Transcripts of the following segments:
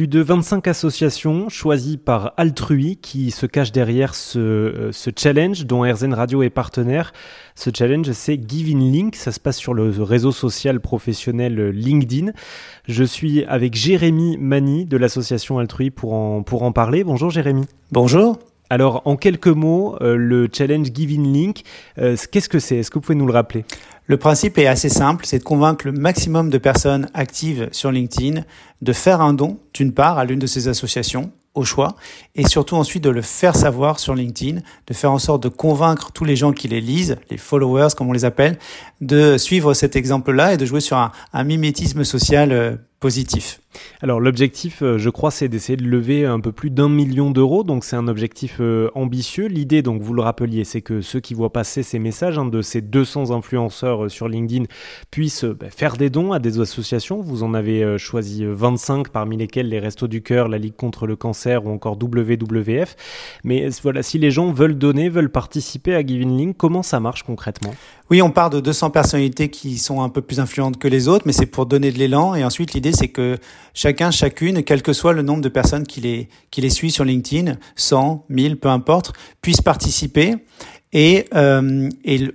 Plus de 25 associations choisies par Altrui qui se cachent derrière ce, euh, challenge dont RZN Radio est partenaire. Ce challenge, c'est Giving Link. Ça se passe sur le réseau social professionnel LinkedIn. Je suis avec Jérémy Mani de l'association Altrui pour en parler. Bonjour Jérémy. Bonjour. Alors, en quelques mots, euh, le challenge Giving Link, euh, qu'est-ce que c'est? Est-ce que vous pouvez nous le rappeler? Le principe est assez simple, c'est de convaincre le maximum de personnes actives sur LinkedIn de faire un don, d'une part, à l'une de ces associations, au choix, et surtout ensuite de le faire savoir sur LinkedIn, de faire en sorte de convaincre tous les gens qui les lisent, les followers comme on les appelle, de suivre cet exemple-là et de jouer sur un, mimétisme social euh, positif. Alors l'objectif, euh, je crois, c'est d'essayer de lever un peu plus d'un million d'euros, donc c'est un objectif euh, ambitieux. L'idée, donc vous le rappeliez, c'est que ceux qui voient passer ces messages hein, de ces 200 influenceurs euh, sur LinkedIn puissent bah, faire des dons à des associations. Vous en avez choisi 25, parmi lesquels les Restos du Cœur, la Ligue contre le cancer ou encore WWF. Mais voilà, si les gens veulent donner, veulent participer à Giving Link, comment ça marche concrètement? Oui, on part de 200 personnalités qui sont un peu plus influentes que les autres, mais c'est pour donner de l'élan. Et ensuite, l'idée, c'est que chacun, chacune, quel que soit le nombre de personnes qui les, qui les suit sur LinkedIn, 100, 1000, peu importe, puissent participer et, euh,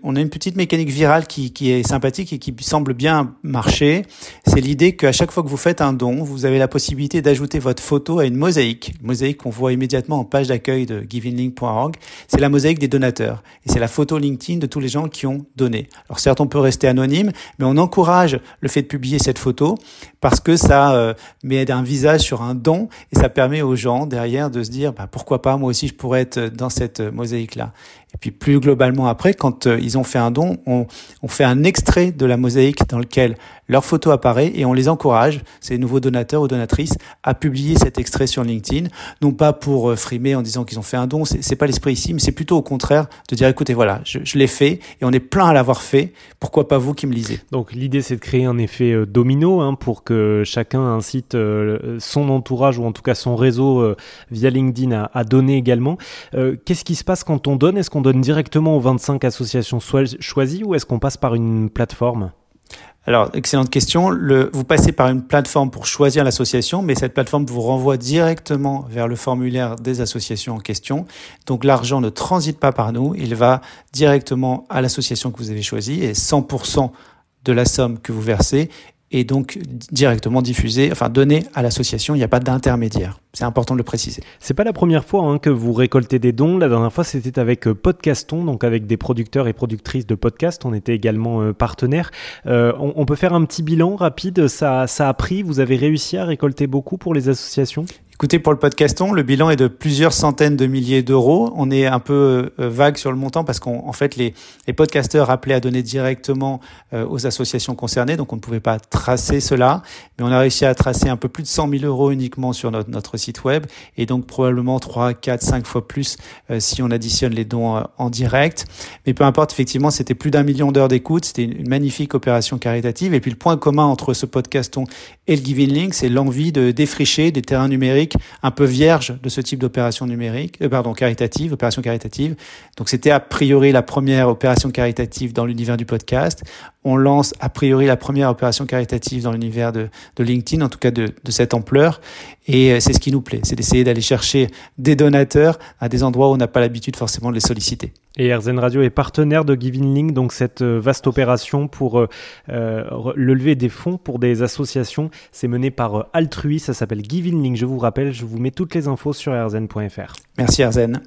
on a une petite mécanique virale qui, qui, est sympathique et qui semble bien marcher. C'est l'idée qu'à chaque fois que vous faites un don, vous avez la possibilité d'ajouter votre photo à une mosaïque. Mosaïque qu'on voit immédiatement en page d'accueil de givinglink.org. C'est la mosaïque des donateurs. Et c'est la photo LinkedIn de tous les gens qui ont donné. Alors certes, on peut rester anonyme, mais on encourage le fait de publier cette photo parce que ça euh, met un visage sur un don et ça permet aux gens derrière de se dire bah, pourquoi pas moi aussi je pourrais être dans cette mosaïque-là. Et puis plus globalement après, quand euh, ils ont fait un don, on, fait un extrait de la mosaïque dans lequel leur photo apparaît et on les encourage, ces nouveaux donateurs ou donatrices, à publier cet extrait sur LinkedIn, non pas pour euh, frimer en disant qu'ils ont fait un don, c'est pas l'esprit ici, mais c'est plutôt au contraire de dire écoutez voilà, je, l'ai fait et on est plein à l'avoir fait, pourquoi pas vous qui me lisez? Donc l'idée c'est de créer un effet euh, domino hein, pour que chacun incite son entourage ou en tout cas son réseau via LinkedIn à, à donner également. Qu'est-ce qui se passe quand on donne? Est-ce qu'on donne directement aux 25 associations choisies ou est-ce qu'on passe par une plateforme? Alors, excellente question. Vous passez par une plateforme pour choisir l'association, mais cette plateforme vous renvoie directement vers le formulaire des associations en question. Donc, l'argent ne transite pas par nous, il va directement à l'association que vous avez choisie et 100% de la somme que vous versez est donc directement diffusé, enfin donné à l'association. Il n'y a pas d'intermédiaire. C'est important de le préciser. C'est pas la première fois hein, que vous récoltez des dons. La dernière fois, c'était avec euh, Podcaston, donc avec des producteurs et productrices de podcasts. On était également euh, partenaires. Euh, on, peut faire un petit bilan rapide. Ça a pris. Vous avez réussi à récolter beaucoup pour les associations? Écoutez, pour le podcaston, le bilan est de plusieurs centaines de milliers d'euros. On est un peu euh, vague sur le montant parce qu'en fait, les, les podcasteurs appelaient à donner directement euh, aux associations concernées, donc on ne pouvait pas tracer cela. Mais on a réussi à tracer un peu plus de 100 000 euros uniquement sur notre, notre site web et donc probablement 3, 4, 5 fois plus euh, si on additionne les dons en direct. Mais peu importe, effectivement, c'était plus d'un million d'heures d'écoute. C'était une magnifique opération caritative. Et puis le point commun entre ce podcaston et le Giving Link, c'est l'envie de défricher des terrains numériques un peu vierge de ce type d'opération numérique, euh, pardon, caritative, opération caritative. Donc c'était a priori la première opération caritative dans l'univers du podcast. On lance a priori la première opération caritative dans l'univers de, LinkedIn, en tout cas de, de cette ampleur. Et euh, c'est ce qui nous plaît, c'est d'essayer d'aller chercher des donateurs à des endroits où on n'a pas l'habitude forcément de les solliciter. Et RZN Radio est partenaire de Giving Link, donc cette euh, vaste opération pour euh, euh, lever des fonds pour des associations. C'est mené par euh, Altrui, ça s'appelle Giving Link. Je vous rappelle, je vous mets toutes les infos sur rzn.fr. Merci RZN.